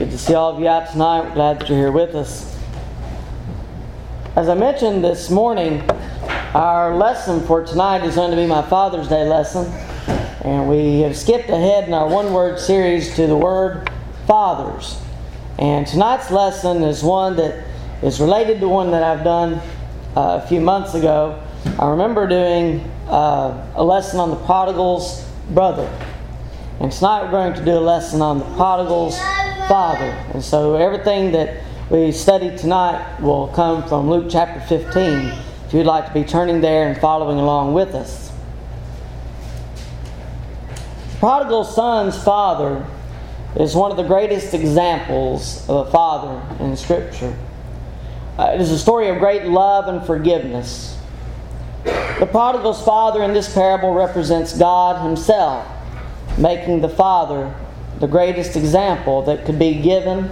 Good to see all of you out tonight. We're glad that you're here with us. As I mentioned this morning, our lesson for tonight is going to be my Father's Day lesson. And we have skipped ahead in our one word series to the word fathers. And tonight's lesson is one that is related to one that I've done uh, a few months ago. I remember doing uh, a lesson on the prodigal's brother. And tonight we're going to do a lesson on the prodigal's father. And so everything that we study tonight will come from Luke chapter 15. If you'd like to be turning there and following along with us. Prodigal son's father is one of the greatest examples of a father in Scripture. Uh, it is a story of great love and forgiveness. The prodigal's father in this parable represents God Himself, making the father the greatest example that could be given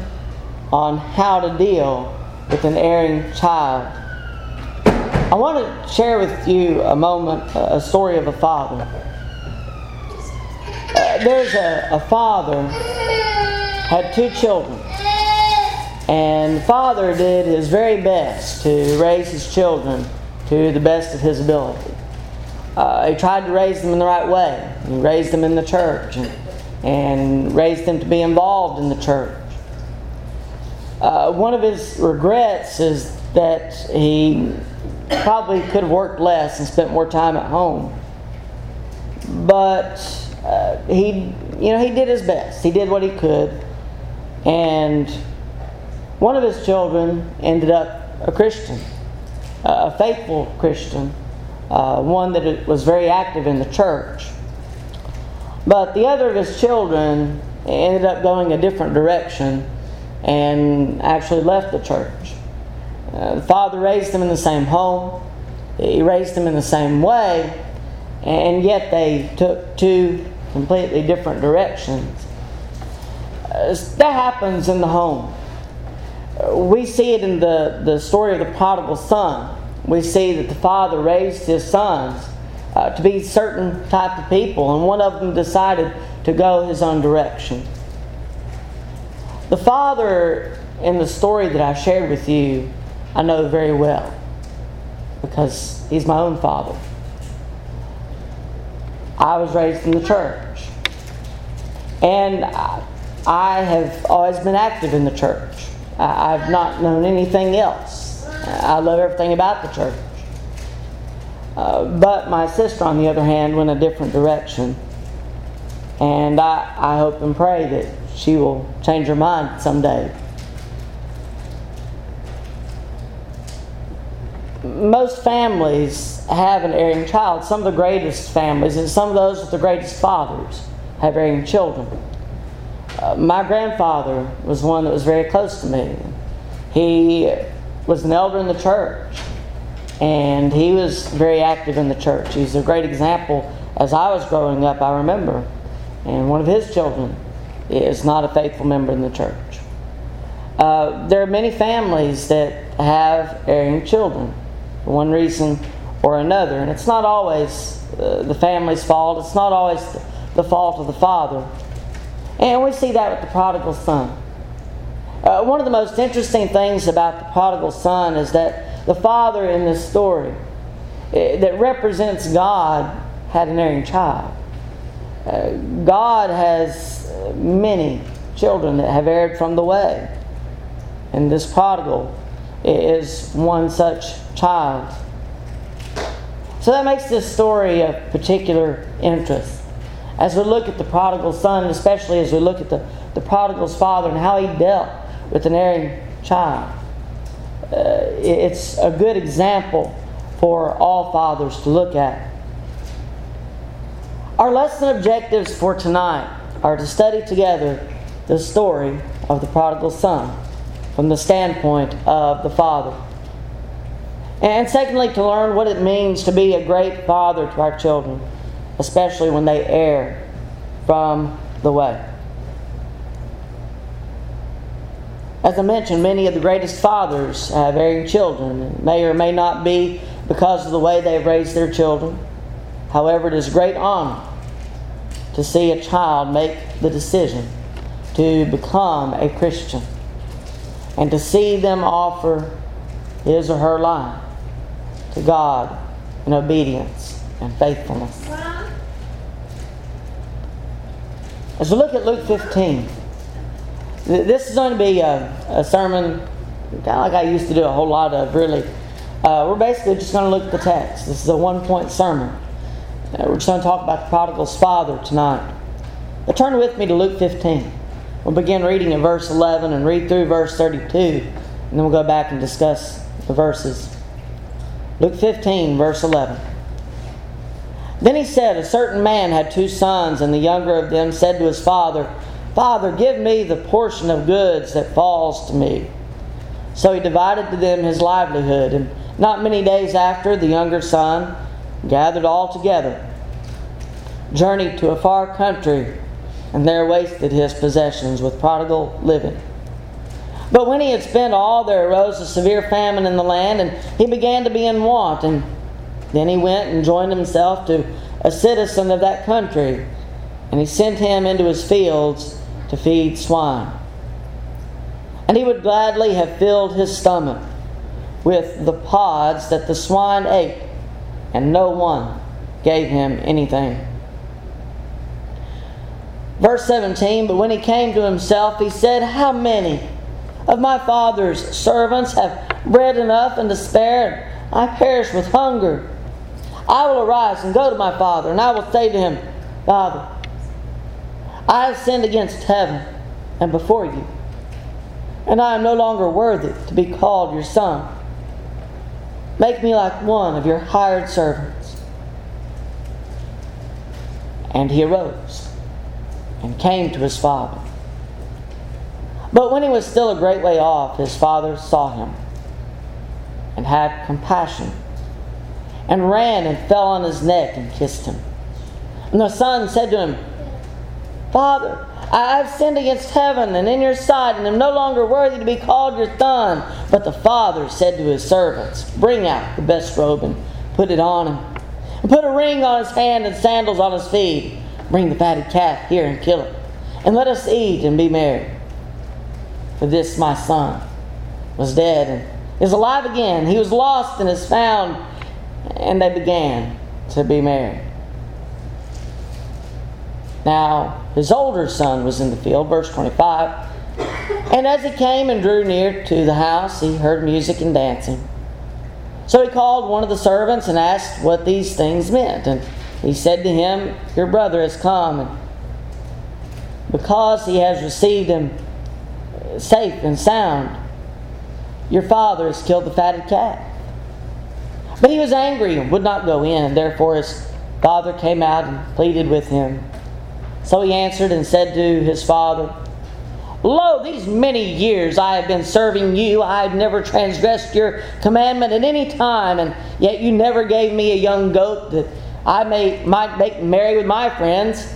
on how to deal with an erring child. I want to share with you a moment, a story of a father. Uh, there's a, a father had two children, and the father did his very best to raise his children to the best of his ability. Uh, he tried to raise them in the right way. He raised them in the church and, and raised them to be involved in the church. Uh, one of his regrets is that he probably could have worked less and spent more time at home. But uh, he, you know, he did his best. He did what he could, and one of his children ended up a Christian, a faithful Christian, uh, one that was very active in the church. But the other of his children ended up going a different direction and actually left the church. Uh, the father raised them in the same home, he raised them in the same way, and yet they took two completely different directions. Uh, that happens in the home. We see it in the, the story of the prodigal son. We see that the father raised his sons uh, to be certain type of people, and one of them decided to go his own direction. The father in the story that I shared with you, I know very well because he's my own father. I was raised in the church. And I have always been active in the church. I've not known anything else. I love everything about the church. Uh, but my sister, on the other hand, went a different direction. And I, I hope and pray that she will change her mind someday. Most families have an erring child. Some of the greatest families, and some of those with the greatest fathers, have erring children. Uh, my grandfather was one that was very close to me. He was an elder in the church, and he was very active in the church. He's a great example. As I was growing up, I remember, and one of his children is not a faithful member in the church. Uh, there are many families that have erring children for one reason or another, and it's not always uh, the family's fault, it's not always the fault of the father. And we see that with the prodigal son. Uh, one of the most interesting things about the prodigal son is that the father in this story uh, that represents God had an erring child. Uh, God has many children that have erred from the way. And this prodigal is one such child. So that makes this story of particular interest. As we look at the prodigal son, especially as we look at the, the prodigal's father and how he dealt with an erring child, uh, it's a good example for all fathers to look at. Our lesson objectives for tonight are to study together the story of the prodigal son from the standpoint of the father. And secondly, to learn what it means to be a great father to our children, especially when they err from the way. As I mentioned, many of the greatest fathers have erring children. It may or may not be because of the way they've raised their children. However, it is great honor to see a child make the decision to become a Christian and to see them offer his or her life to God in obedience and faithfulness. As we look at Luke 15, this is going to be a, a sermon kind of like I used to do a whole lot of, really. Uh, we're basically just going to look at the text. This is a one point sermon. Uh, we're just going to talk about the prodigal's father tonight. But turn with me to Luke 15. We'll begin reading in verse 11 and read through verse 32, and then we'll go back and discuss the verses. Luke 15, verse 11. Then he said, A certain man had two sons, and the younger of them said to his father, Father, give me the portion of goods that falls to me. So he divided to them his livelihood. And not many days after, the younger son gathered all together, journeyed to a far country, and there wasted his possessions with prodigal living. But when he had spent all, there arose a severe famine in the land, and he began to be in want. And then he went and joined himself to a citizen of that country, and he sent him into his fields to feed swine. And he would gladly have filled his stomach with the pods that the swine ate, and no one gave him anything. Verse 17 But when he came to himself, he said, How many of my father's servants have bread enough and to spare? I perish with hunger. I will arise and go to my father, and I will say to him, Father, I have sinned against heaven and before you, and I am no longer worthy to be called your son. Make me like one of your hired servants. And he arose and came to his father. But when he was still a great way off, his father saw him and had compassion and ran and fell on his neck and kissed him. And the son said to him, Father, I have sinned against heaven and in your sight, and am no longer worthy to be called your son. But the father said to his servants, Bring out the best robe and put it on him, and put a ring on his hand and sandals on his feet. Bring the fatted calf here and kill it, and let us eat and be merry. For this my son was dead and is alive again. He was lost and is found and they began to be married. Now, his older son was in the field, verse 25. And as he came and drew near to the house, he heard music and dancing. So he called one of the servants and asked what these things meant. And he said to him, Your brother has come, and because he has received him safe and sound, your father has killed the fatted calf. But he was angry and would not go in. Therefore his father came out and pleaded with him. So he answered and said to his father, Lo, these many years I have been serving you. I have never transgressed your commandment at any time, and yet you never gave me a young goat that I may, might make merry with my friends.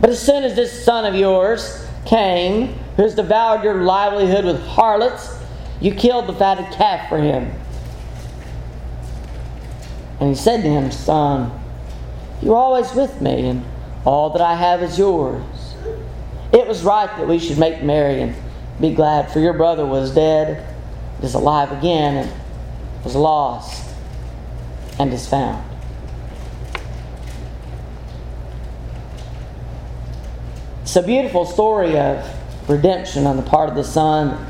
But as soon as this son of yours came, who has devoured your livelihood with harlots, you killed the fatted calf for him. And he said to him, Son, you're always with me, and all that I have is yours. It was right that we should make merry and be glad, for your brother was dead, is alive again, and was lost, and is found. It's a beautiful story of redemption on the part of the son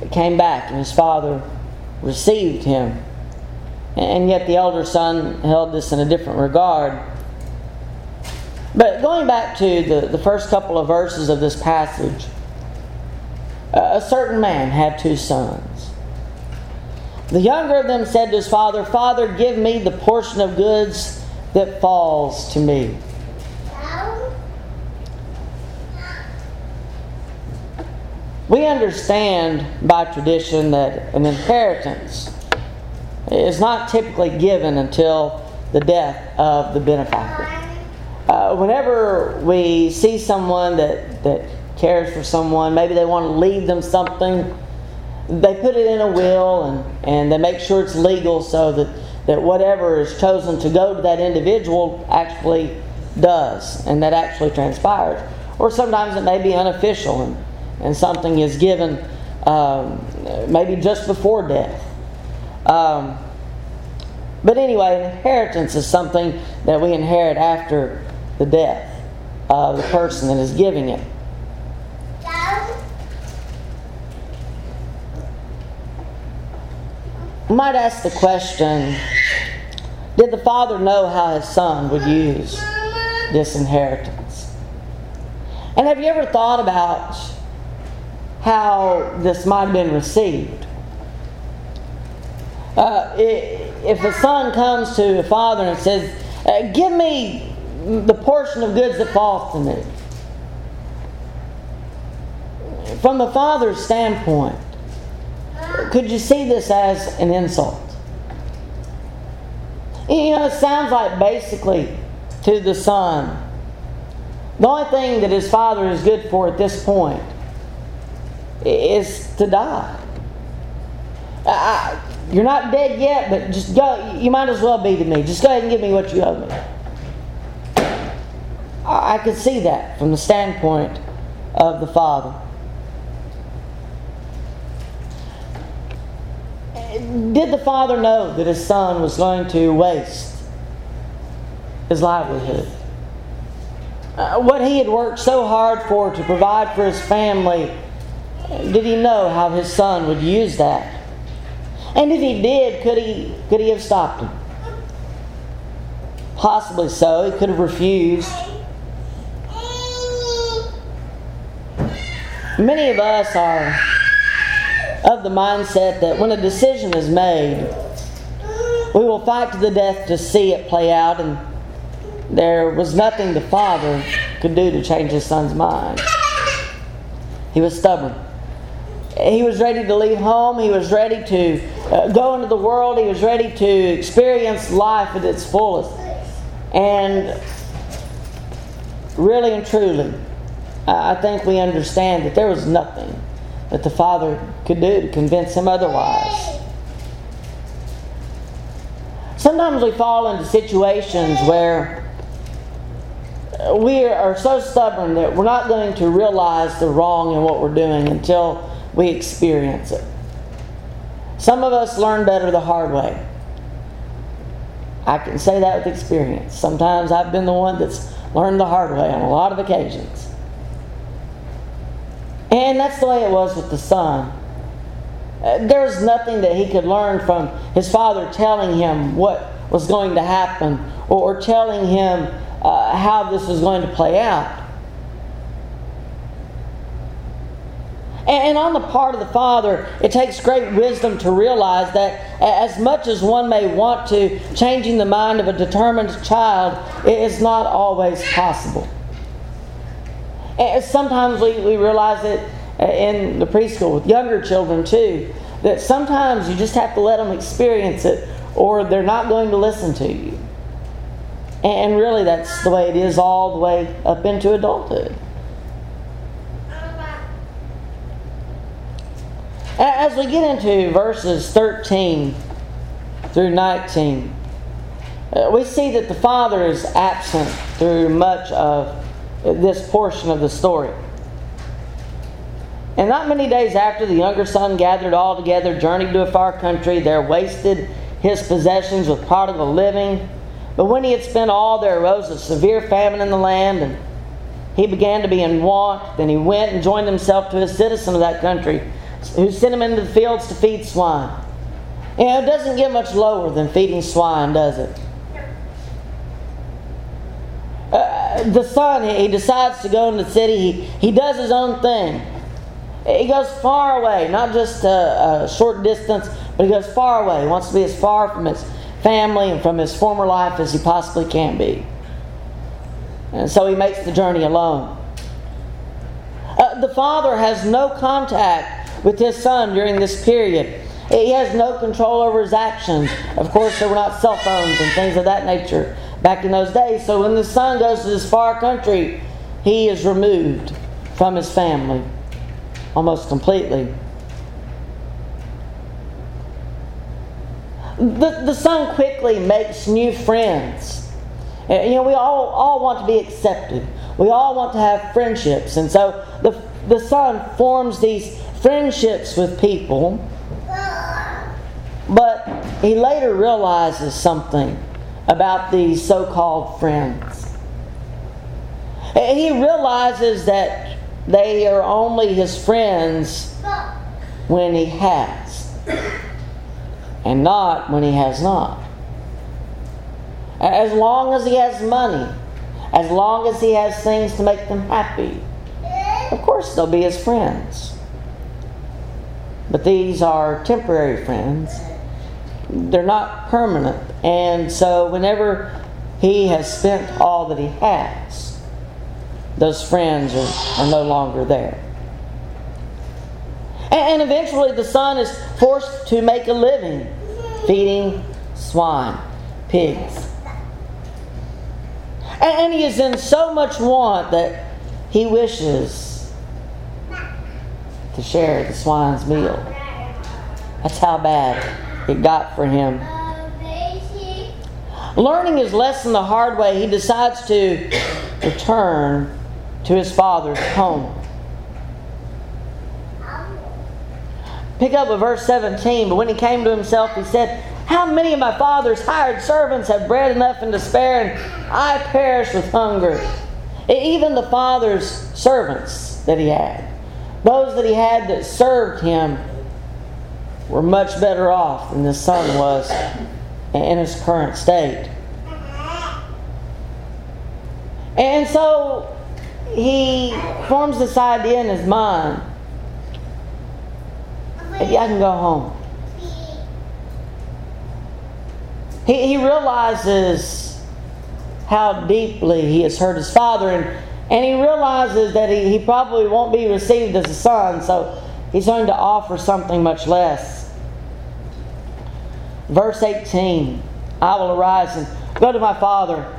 that came back, and his father received him and yet the elder son held this in a different regard. But going back to the, the first couple of verses of this passage, a certain man had two sons. The younger of them said to his father, Father, give me the portion of goods that falls to me. We understand by tradition that an inheritance is not typically given until the death of the benefactor. Uh, whenever we see someone that, that cares for someone, maybe they want to leave them something, they put it in a will and, and they make sure it's legal so that, that whatever is chosen to go to that individual actually does and that actually transpires. or sometimes it may be unofficial and, and something is given um, maybe just before death. Um, but anyway, inheritance is something that we inherit after the death of the person that is giving it. Might ask the question Did the father know how his son would use this inheritance? And have you ever thought about how this might have been received? Uh, if a son comes to a father and says, uh, Give me the portion of goods that falls to me. From the father's standpoint, could you see this as an insult? You know, it sounds like basically to the son, the only thing that his father is good for at this point is to die. I, you're not dead yet, but just go. You might as well be to me. Just go ahead and give me what you owe me. I, could see that from the standpoint of the father. Did the father know that his son was going to waste his livelihood? Uh, what he had worked so hard for to provide for his family, did he know how his son would use that? And if he did, could he, could he have stopped him? Possibly so. He could have refused. Many of us are of the mindset that when a decision is made, we will fight to the death to see it play out, and there was nothing the father could do to change his son's mind. He was stubborn. He was ready to leave home. He was ready to uh, go into the world. He was ready to experience life at its fullest. And really and truly, I think we understand that there was nothing that the Father could do to convince him otherwise. Sometimes we fall into situations where we are so stubborn that we're not going to realize the wrong in what we're doing until we experience it. Some of us learn better the hard way. I can say that with experience. Sometimes I've been the one that's learned the hard way on a lot of occasions. And that's the way it was with the son. Uh, there was nothing that he could learn from his father telling him what was going to happen or, telling him uh, how this was going to play out. And on the part of the father, it takes great wisdom to realize that as much as one may want to, changing the mind of a determined child is not always possible. And sometimes we, we realize it uh, in the preschool with younger children too, that sometimes you just have to let them experience it or they're not going to listen to you. And really, that's the way it is all the way up into adulthood. As we get into verses 13 through 19, uh, we see that the father is absent through much of this portion of the story. And not many days after, the younger son gathered all together, journeyed to a far country, there wasted his possessions with prodigal living. But when he had spent all, there arose a severe famine in the land, and he began to be in want. Then he went and joined himself to a citizen of that country, who sent him into the fields to feed swine. You know, it doesn't get much lower than feeding swine, does it? The son, he decides to go in the city. He, he does his own thing. He goes far away, not just a, a short distance, but he goes far away. He wants to be as far from his family and from his former life as he possibly can be. And so he makes the journey alone. Uh, the father has no contact with his son during this period. He has no control over his actions. Of course, there were not cell phones and things of that nature back in those days. So when the son goes to this far country, he is removed from his family almost completely. The, the son quickly makes new friends. You know, we all, all want to be accepted. we all want to have friendships. And so the, the son forms these friendships with people, but he later realizes something about these so called friends. And He realizes that they are only his friends when he has, and not when he has not. As long as he has money, as long as he has things to make them happy, of course they'll be his friends. But these are temporary friends. They're not permanent. And so whenever he has spent all that he has, those friends are, are no longer there. And, and eventually the son is forced to make a living feeding swine, pigs. And he is in so much want that he wishes to share the swine's meal. That's how bad it got for him. Learning his lesson the hard way, he decides to return to his father's home. Pick up with verse 17. But when he came to himself, he said, How many of my father's hired servants have bread enough and to spare, and I perish with hunger? Even the father's servants that he had, those that he had that served him, were much better off than the son was in his current state. And so he forms this idea in his mind Maybe I can go home. He, he realizes how deeply he has hurt his father, and, and he realizes that he, he probably won't be received as a son, so he's going to offer something much less. Verse 18 I will arise and go to my father.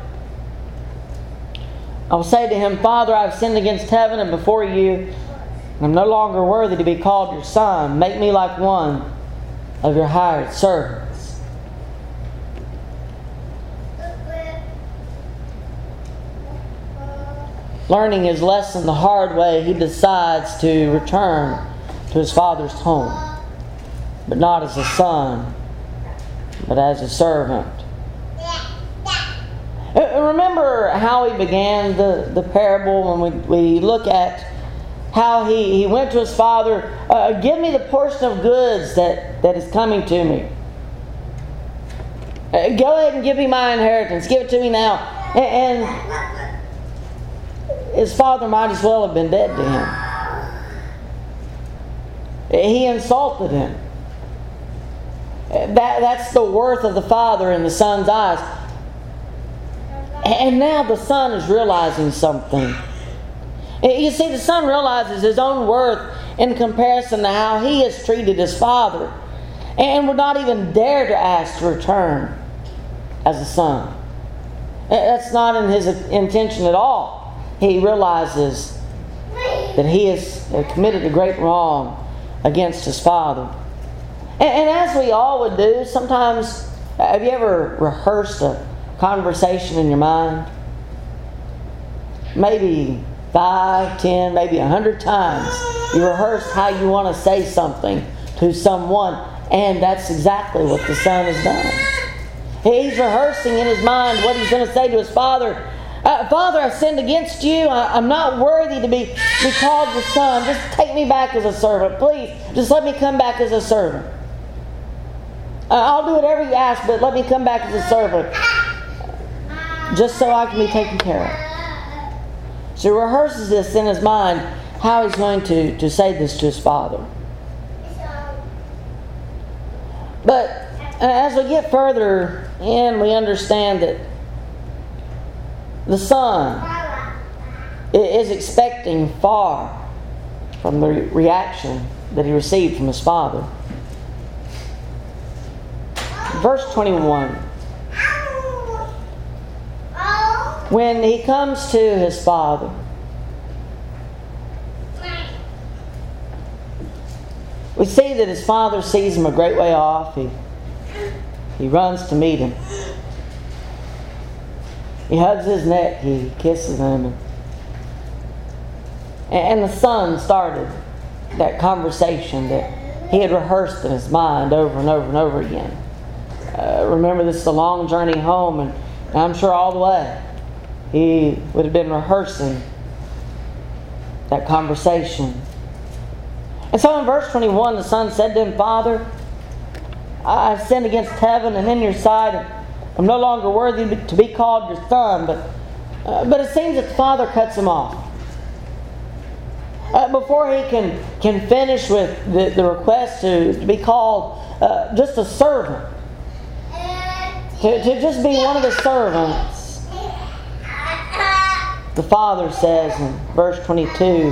I will say to him, Father, I have sinned against heaven and before you. I'm no longer worthy to be called your son. Make me like one of your hired servants. Learning his lesson the hard way, he decides to return to his father's home, but not as a son, but as a servant. Remember how he began the, the parable when we, we look at how he, he went to his father, uh, Give me the portion of goods that, that is coming to me. Uh, go ahead and give me my inheritance. Give it to me now. And, and his father might as well have been dead to him. He insulted him. That, that's the worth of the father in the son's eyes. And now the son is realizing something. Eh, you see, the son realizes his own worth in comparison to how he has treated his father and would not even dare to ask to return as a son. Eh, that's not in his intention at all. He realizes that he has committed a great wrong against his father. And, as we all would do, sometimes, have you ever rehearsed a conversation in your mind? Maybe five, ten, maybe a hundred times. You rehearse how you want to say something to someone, and that's exactly what the son has done. He's rehearsing in his mind what he's going to say to his father. Uh, father, I sinned against you. I, am not worthy to be, be called the son. Just take me back as a servant. Please, just let me come back as a servant. Uh, I'll do whatever you ask, but let me come back as a servant. Just so I can be taken care of. So he rehearses this in his mind how he's going to, to say this to his father. But as we get further in, we understand that the son is expecting far from the reaction that he received from his father. Verse 21. when he comes to his father, we see that his father sees him a great way off. He, he runs to meet him. He hugs his neck, he kisses him, and And the son started that conversation that he had rehearsed in his mind over and over and over again. Uh, remember, this is a long journey home, and I'm sure all the way he would have been rehearsing that conversation. And so in verse 21, the son said to him, Father, I have sinned against heaven and in your sight. I'm no longer worthy to be called your son. But, uh, but it seems that the father cuts him off. Uh, before he can, can finish with the, the request to, to be called uh, just a servant, to, to just be one of the servants, the father says in verse 22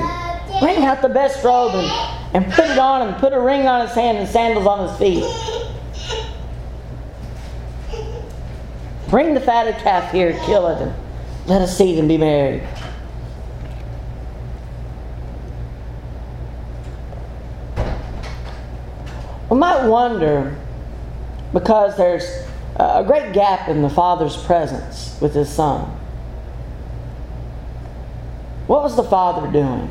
Bring out the best robe and, and put it on him, put a ring on his hand and sandals on his feet. Bring the fatted calf here, kill it, and let us eat and be married. We might wonder because there's a great gap in the father's presence with his son. What was the father doing?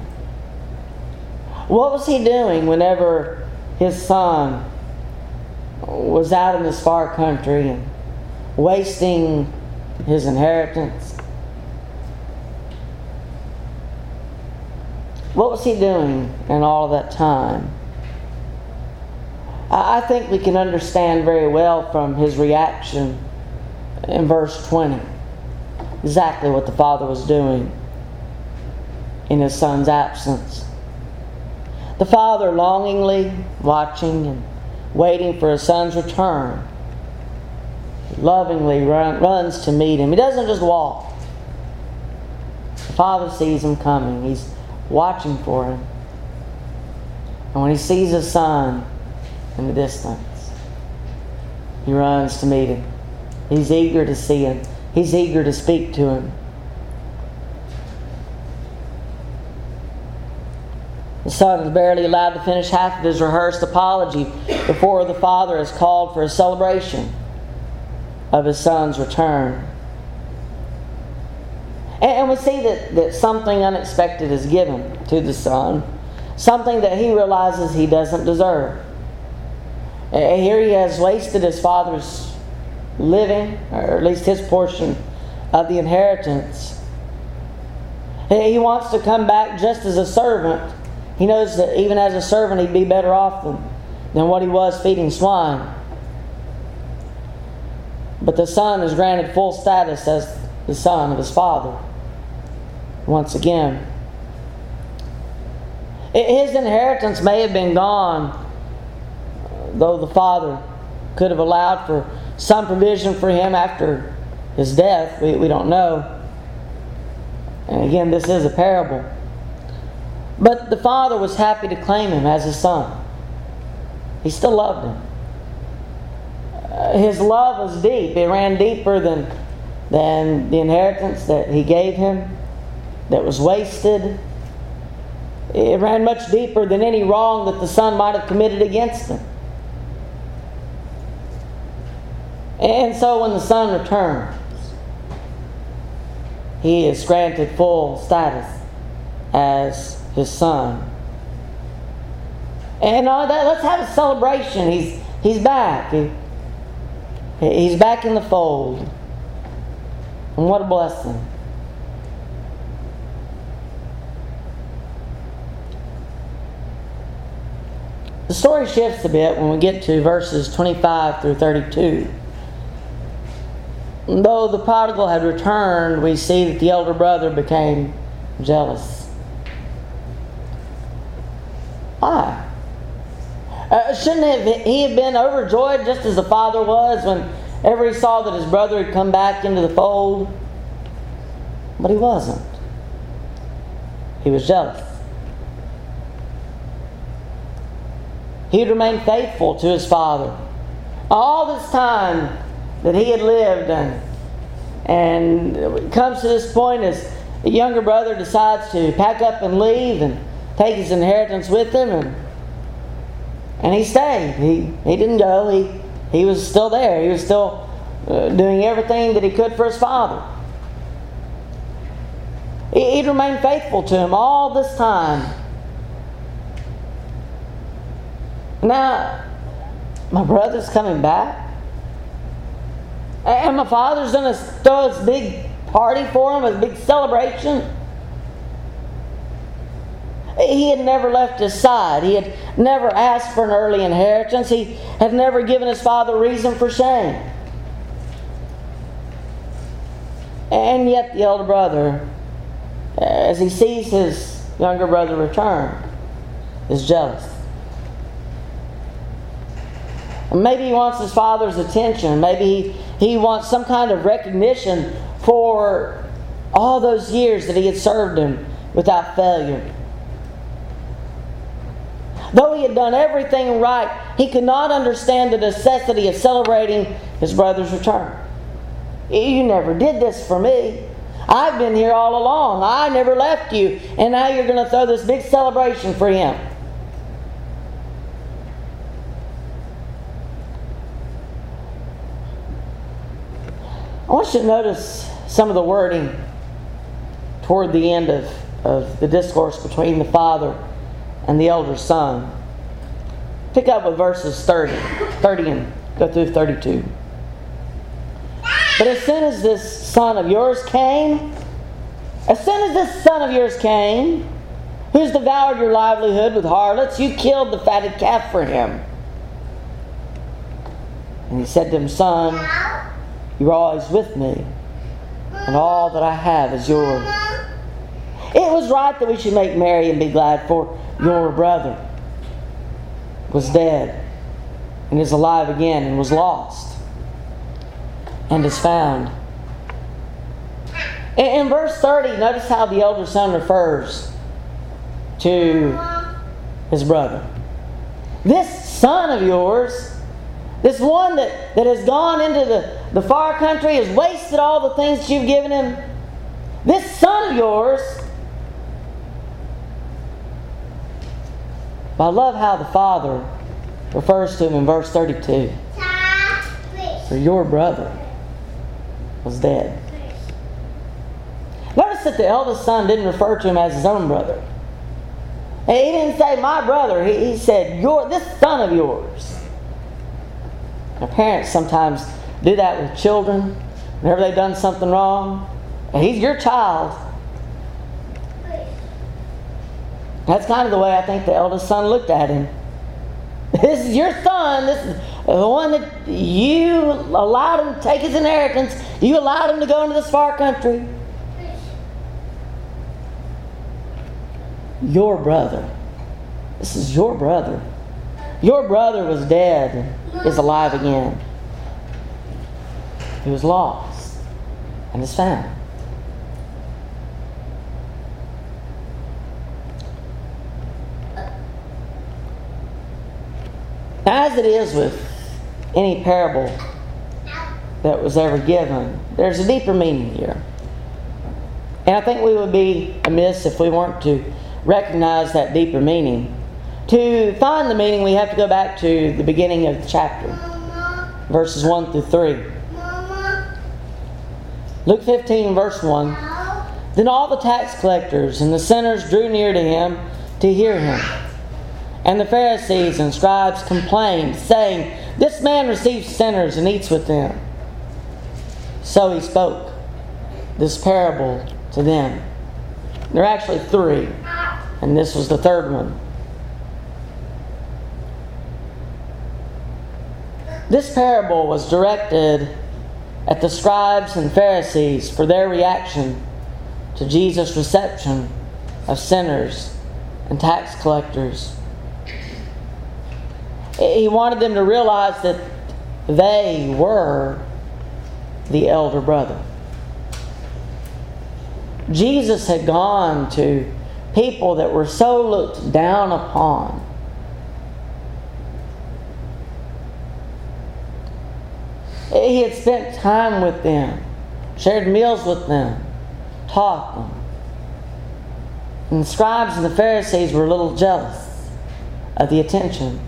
What was he doing whenever his son was out in this far country and wasting his inheritance? What was he doing in all that time? I think we can understand very well from his reaction in verse 20 exactly what the father was doing in his son's absence. The father longingly watching and waiting for his son's return lovingly run, runs to meet him. He doesn't just walk. The father sees him coming. He's watching for him. And when he sees his son in the distance, he runs to meet him. He's eager to see him. He's eager to speak to him. The son is barely allowed to finish half of his rehearsed apology before the father is called for a celebration of his son's return. And we see that, that something unexpected is given to the son, something that he realizes he doesn't deserve. Here he has wasted his father's living, or at least his portion of the inheritance. He wants to come back just as a servant. He knows that even as a servant, he'd be better off than, than what he was feeding swine. But the son is granted full status as the son of his father. Once again, his inheritance may have been gone, though the father could have allowed for some provision for him after his death. We, we don't know. And again, this is a parable. But the father was happy to claim him as his son. He still loved him his love was deep. It ran deeper than, than the inheritance that he gave him that was wasted. It ran much deeper than any wrong that the son might have committed against him. And so when the son returns, he is granted full status as his son. And all that, let's have a celebration. He's, he's back. He, He's back in the fold. And what a blessing. The story shifts a bit when we get to verses 25 through 32. Though the prodigal had returned, we see that the elder brother became jealous. Why? Uh, shouldn't have, he have been overjoyed just as the father was whenever he saw that his brother had come back into the fold? But he wasn't. He was jealous. He had remained faithful to his father. All this time that he had lived, and, and comes to this point as the younger brother decides to pack up and leave and take his inheritance with him and and he stayed. He, he didn't go. He, he was still there. He was still uh, doing everything that he could for his father. He'd remained faithful to him all this time. Now, my brother's coming back. And my father's going to throw this big party for him, a big celebration. He had never left his side. He had never asked for an early inheritance. He had never given his father reason for shame. And yet, the elder brother, as he sees his younger brother return, is jealous. Maybe he wants his father's attention. Maybe he, he wants some kind of recognition for all those years that he had served him without failure. Though he had done everything right, he could not understand the necessity of celebrating his brother's return. You never did this for me. I've been here all along. I never left you. And now you're going to throw this big celebration for him. Want you to notice some of the wording toward the end of, of the discourse between the father and the elder son. Pick up with verses 30, 30 and go through 32. But as soon as this son of yours came, as soon as this son of yours came, who's devoured your livelihood with harlots, you killed the fatted calf for him. And he said to him, Son, you're always with me, and all that I have is yours. It was right that we should make merry and be glad, for your brother was dead and is alive again and was lost and is found. In verse 30, notice how the elder son refers to his brother. This son of yours, this one that, that has gone into the, the far country, has wasted all the things that you've given him, this son of yours But I love how the Father refers to him in verse 32. For your brother was dead. Notice that the eldest son didn't refer to him as his own brother. He didn't say my brother. He, he said your this son of yours. Now, parents sometimes do that with children whenever they've done something wrong. and He's your child. That's kind of the way I think the eldest son looked at him. This is your son. This is the one that you allowed him to take his inheritance. You allowed him to go into this far country. Your brother. This is your brother. Your brother was dead is alive again. He was lost and is found. As it is with any parable that was ever given, there's a deeper meaning here. And I think we would be amiss if we weren't to recognize that deeper meaning. To find the meaning, we have to go back to the beginning of the chapter, verses 1 through 3. Luke 15, verse 1. Then all the tax collectors and the sinners drew near to him to hear him. And the Pharisees and scribes complained, saying, This man receives sinners and eats with them. So he spoke this parable to them. There are actually three, and this was the third one. This parable was directed at the scribes and Pharisees for their reaction to Jesus' reception of sinners and tax collectors he wanted them to realize that they were the elder brother. Jesus had gone to people that were so looked down upon. He had spent time with them, shared meals with them, taught them. And the scribes and the Pharisees were a little jealous of the attention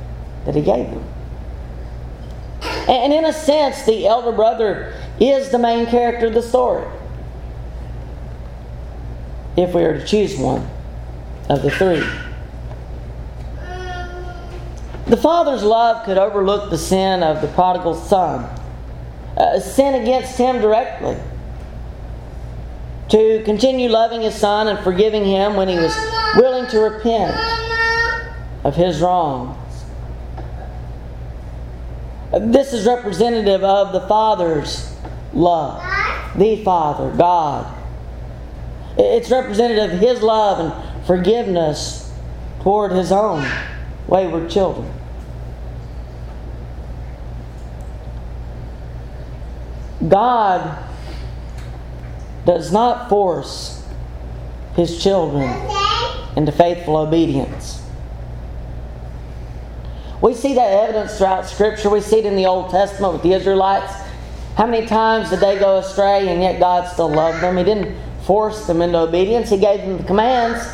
that he gave them. And in a sense, the elder brother is the main character of the story. if we were to choose one of the three. The father's love could overlook the sin of the prodigal son, uh, sin against him directly. To continue loving his son and forgiving him when he was willing to repent of his wrongs. This is representative of the Father's love. The Father, God. It's representative of His love and forgiveness toward His own wayward children. God does not force His children into faithful obedience. We see that evidence throughout Scripture. We see it in the Old Testament with the Israelites. How many times did they go astray and yet God still loved them? He didn't force them into obedience, He gave them the commands,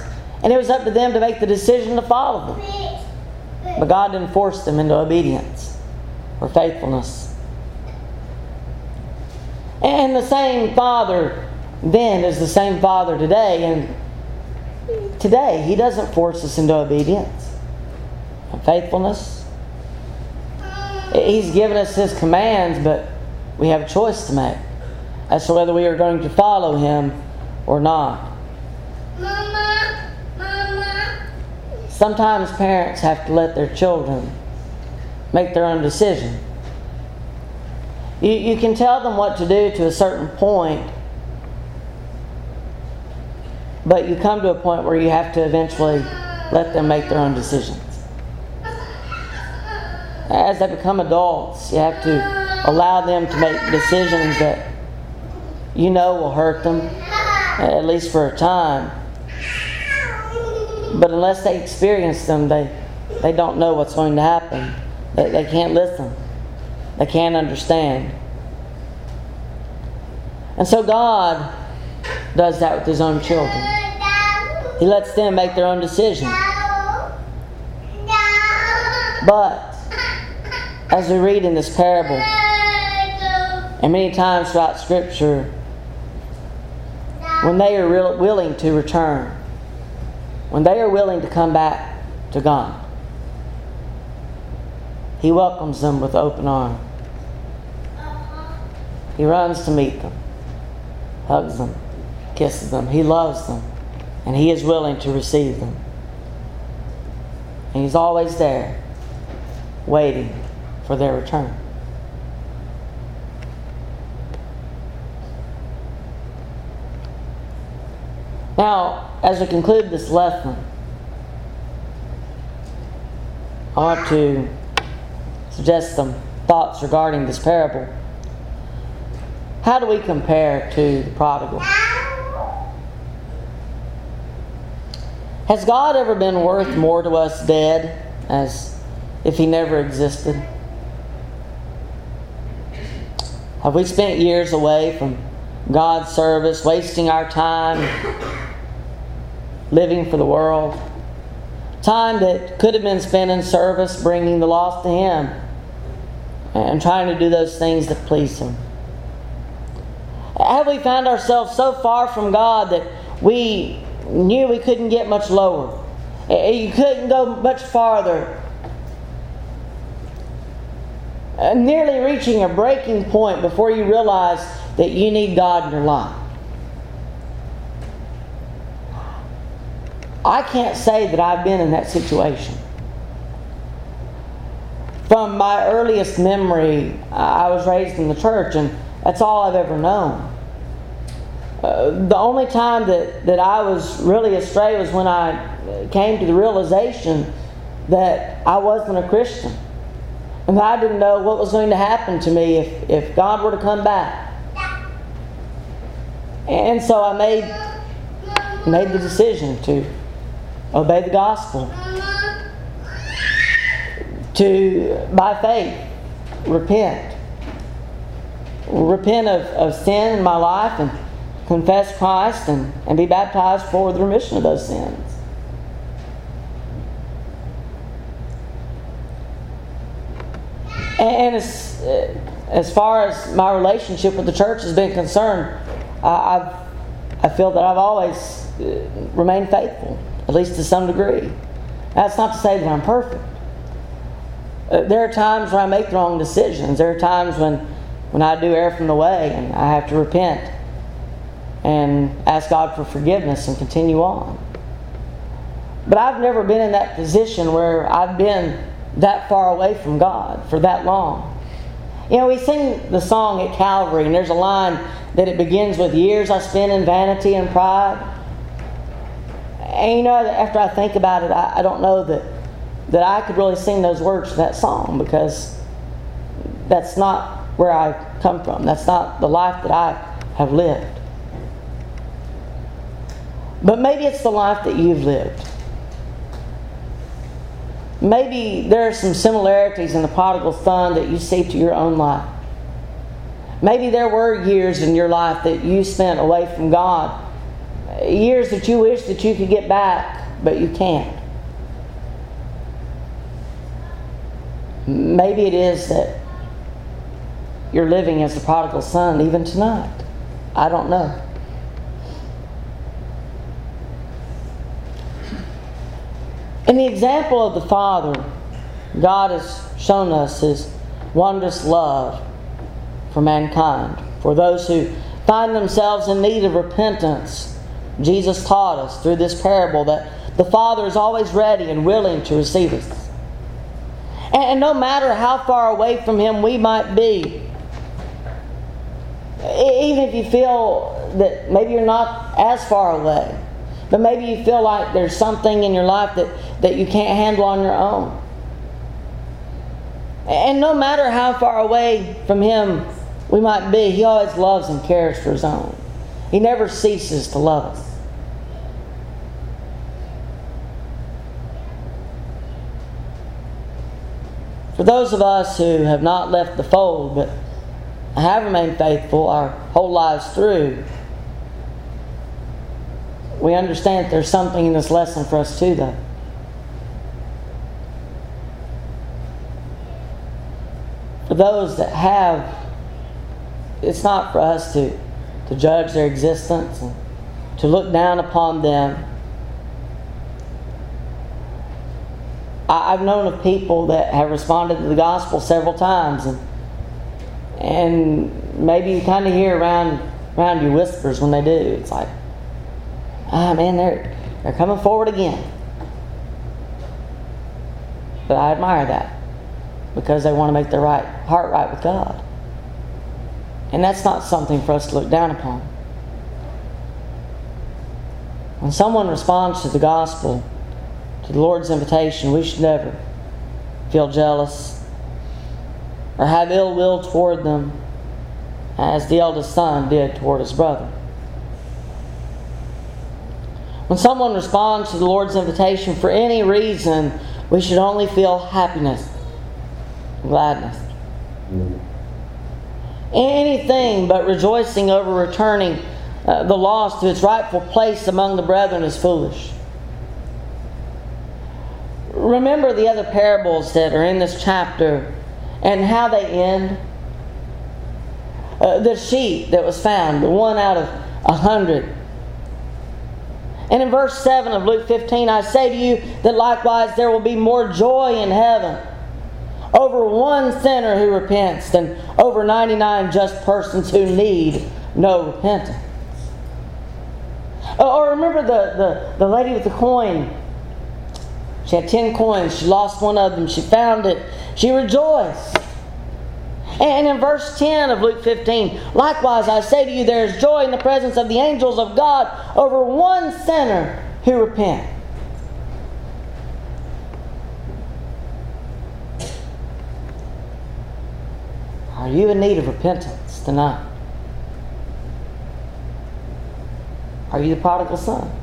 and it was up to them to make the decision to follow them. But God didn't force them into obedience or faithfulness. And the same Father then is the same Father today, and today He doesn't force us into obedience and faithfulness. He's given us His commands, but we have a choice to make as to whether we are going to follow Him or not. Mama, Mama. Sometimes parents have to let their children make their own decision. You, you can tell them what to do to a certain point, but you come to a point where you have to eventually let them make their own decisions. As they become adults, you have to allow them to make decisions that you know will hurt them, at least for a time. But unless they experience them, they, they don't know what's going to happen. They, they can't listen, they can't understand. And so God does that with His own children. He lets them make their own decisions. But, as we read in this parable, and many times throughout Scripture, when they are willing to return, when they are willing to come back to God, He welcomes them with open arms. He runs to meet them, hugs them, kisses them. He loves them, and He is willing to receive them. And He's always there, waiting for their return. Now, as we conclude this lesson, I want to suggest some thoughts regarding this parable. How do we compare to the prodigal? Has God ever been worth more to us dead as if He never existed? Have we spent years away from God's service, wasting our time living for the world? Time that could have been spent in service, bringing the lost to Him and trying to do those things that please Him. Have we found ourselves so far from God that we knew we couldn't get much lower? Eh, eh, you couldn't go much farther. Uh, nearly reaching a breaking point before you realize that you need God in your life. I can't say that I've been in that situation. From my earliest memory, I was raised in the church, and that's all I've ever known. Uh, the only time that, that I was really astray was when I came to the realization that I wasn't a Christian. And I didn't know what was going to happen to me if, if God were to come back. And so I made, made the decision to obey the gospel, to, by faith, repent. Repent of, of sin in my life and confess Christ and, and be baptized for the remission of those sins. And as, uh, as far as my relationship with the church has been concerned, I, I've, I feel that I've always uh, remained faithful, at least to some degree. That's not to say that I'm perfect. Uh, there are times when I make the wrong decisions. There are times when, when I do err from the way and I have to repent and ask God for forgiveness and continue on. But I've never been in that position where I've been that far away from God for that long. You know, we sing the song at Calvary, and there's a line that it begins with Years I spent in vanity and pride. And you know, after I think about it, I, I don't know that, that I could really sing those words to that song because that's not where I come from. That's not the life that I have lived. But maybe it's the life that you've lived. Maybe there are some similarities in the prodigal son that you see to your own life. Maybe there were years in your life that you spent away from God, years that you wish that you could get back, but you can't. Maybe it is that you're living as the prodigal son even tonight. I don't know. In the example of the Father, God has shown us His wondrous love for mankind. For those who find themselves in need of repentance, Jesus taught us through this parable that the Father is always ready and willing to receive us. And no matter how far away from Him we might be, even if you feel that maybe you're not as far away, but maybe you feel like there's something in your life that, that you can't handle on your own. And no matter how far away from Him we might be, He always loves and cares for His own. He never ceases to love us. For those of us who have not left the fold but have remained faithful our whole lives through, we understand that there's something in this lesson for us too, though. For those that have, it's not for us to, to judge their existence and to look down upon them. I, I've known of people that have responded to the gospel several times, and and maybe you kind of hear around around you whispers when they do. It's like, ah, man, they're, they're coming forward again. But I admire that because they want to make their right heart right with God. And that's not something for us to look down upon. When someone responds to the gospel, to the Lord's invitation, we should never feel jealous or have ill will toward them as the eldest son did toward his brother. When someone responds to the Lord's invitation for any reason, we should only feel happiness, gladness. Anything but rejoicing over returning uh, the lost to its rightful place among the brethren is foolish. Remember the other parables that are in this chapter and how they end. Uh, the sheep that was found, the one out of a hundred and in verse 7 of Luke 15, I say to you that likewise there will be more joy in heaven over one sinner who repents than over 99 just persons who need no repentance. Or remember the, the, the lady with the coin. She had 10 coins. She lost one of them. She found it. She rejoiced. And in verse 10 of Luke 15, likewise I say to you, there is joy in the presence of the angels of God over one sinner who repent. Are you in need of repentance tonight? Are you the prodigal son?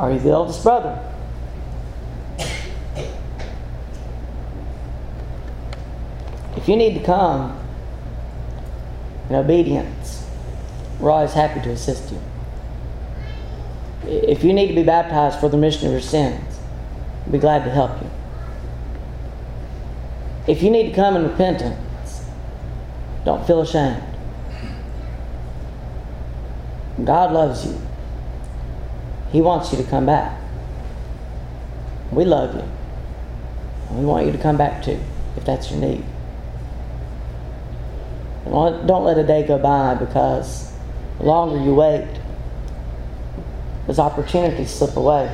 Are you the eldest brother? If you need to come in obedience, we're always happy to assist you. If you need to be baptized for the remission of your sins, we'll be glad to help you. If you need to come in repentance, don't feel ashamed. God loves you. He wants you to come back. We love you. We want you to come back too, if that's your need. Don't let a day go by because the longer you wait, those opportunities slip away.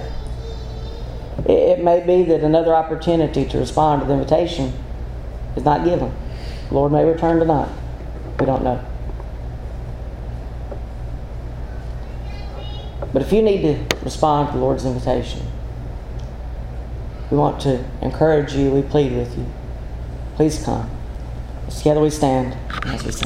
It may be that another opportunity to respond to the invitation is not given. The Lord may return tonight. We don't know. But if you need to respond to the Lord's invitation, we want to encourage you, we plead with you. Please come. Together we stand as we sing.